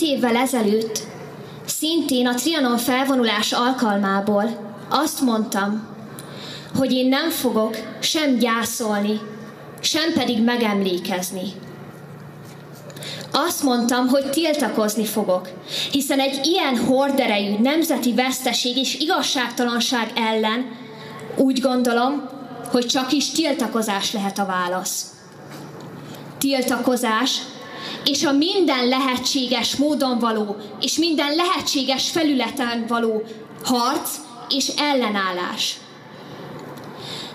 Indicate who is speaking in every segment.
Speaker 1: évvel ezelőtt, szintén a Trianon felvonulás alkalmából azt mondtam, hogy én nem fogok sem gyászolni, sem pedig megemlékezni. Azt mondtam, hogy tiltakozni fogok, hiszen egy ilyen horderejű nemzeti veszteség és igazságtalanság ellen úgy gondolom, hogy csak is tiltakozás lehet a válasz. Tiltakozás, és a minden lehetséges módon való, és minden lehetséges felületen való harc és ellenállás.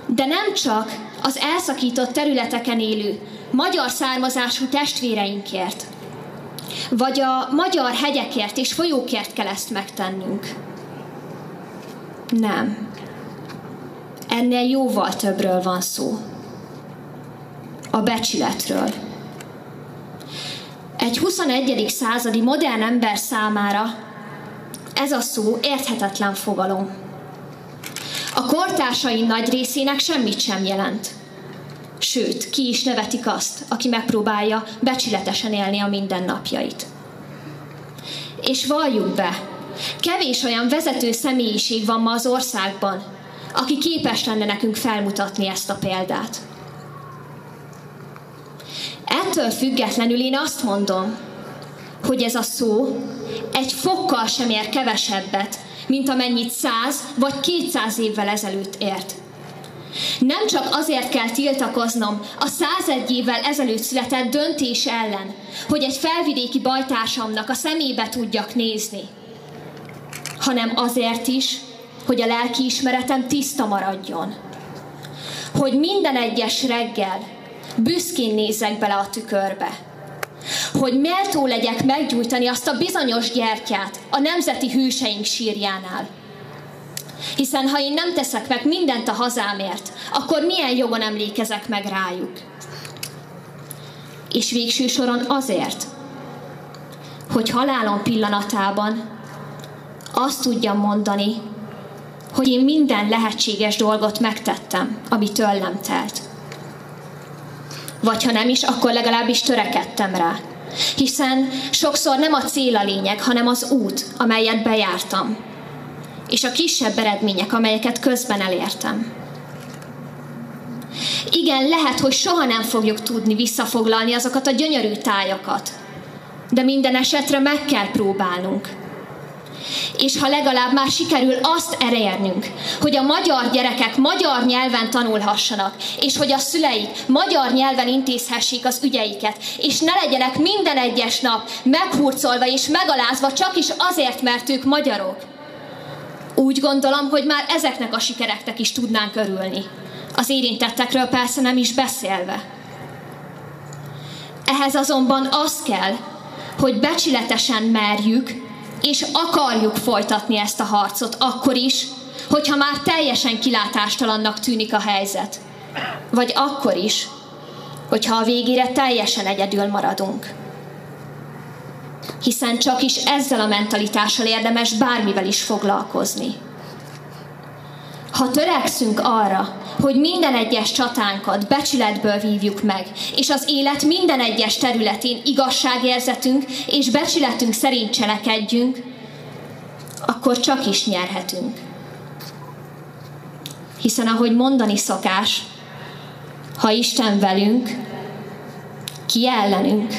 Speaker 1: De nem csak az elszakított területeken élő magyar származású testvéreinkért, vagy a magyar hegyekért és folyókért kell ezt megtennünk. Nem. Ennél jóval többről van szó. A becsületről. Egy 21. századi modern ember számára ez a szó érthetetlen fogalom. A kortársai nagy részének semmit sem jelent. Sőt, ki is nevetik azt, aki megpróbálja becsületesen élni a mindennapjait. És valljuk be, kevés olyan vezető személyiség van ma az országban, aki képes lenne nekünk felmutatni ezt a példát. Ettől függetlenül én azt mondom, hogy ez a szó egy fokkal sem ér kevesebbet, mint amennyit száz vagy kétszáz évvel ezelőtt ért. Nem csak azért kell tiltakoznom a százegy évvel ezelőtt született döntés ellen, hogy egy felvidéki bajtársamnak a szemébe tudjak nézni, hanem azért is, hogy a lelkiismeretem tiszta maradjon. Hogy minden egyes reggel büszkén nézzek bele a tükörbe. Hogy méltó legyek meggyújtani azt a bizonyos gyertyát a nemzeti hűseink sírjánál. Hiszen ha én nem teszek meg mindent a hazámért, akkor milyen jogon emlékezek meg rájuk? És végső soron azért, hogy halálom pillanatában azt tudjam mondani, hogy én minden lehetséges dolgot megtettem, ami tőlem telt. Vagy ha nem is, akkor legalábbis törekedtem rá. Hiszen sokszor nem a cél a lényeg, hanem az út, amelyet bejártam. És a kisebb eredmények, amelyeket közben elértem. Igen, lehet, hogy soha nem fogjuk tudni visszafoglalni azokat a gyönyörű tájakat, de minden esetre meg kell próbálnunk és ha legalább már sikerül azt elérnünk, hogy a magyar gyerekek magyar nyelven tanulhassanak, és hogy a szüleik magyar nyelven intézhessék az ügyeiket, és ne legyenek minden egyes nap meghurcolva és megalázva csak is azért, mert ők magyarok. Úgy gondolom, hogy már ezeknek a sikereknek is tudnánk örülni. Az érintettekről persze nem is beszélve. Ehhez azonban az kell, hogy becsületesen merjük és akarjuk folytatni ezt a harcot akkor is, hogyha már teljesen kilátástalannak tűnik a helyzet. Vagy akkor is, hogyha a végére teljesen egyedül maradunk. Hiszen csak is ezzel a mentalitással érdemes bármivel is foglalkozni. Ha törekszünk arra, hogy minden egyes csatánkat becsületből vívjuk meg, és az élet minden egyes területén igazságérzetünk és becsületünk szerint cselekedjünk, akkor csak is nyerhetünk. Hiszen ahogy mondani szokás, ha Isten velünk, ki ellenünk?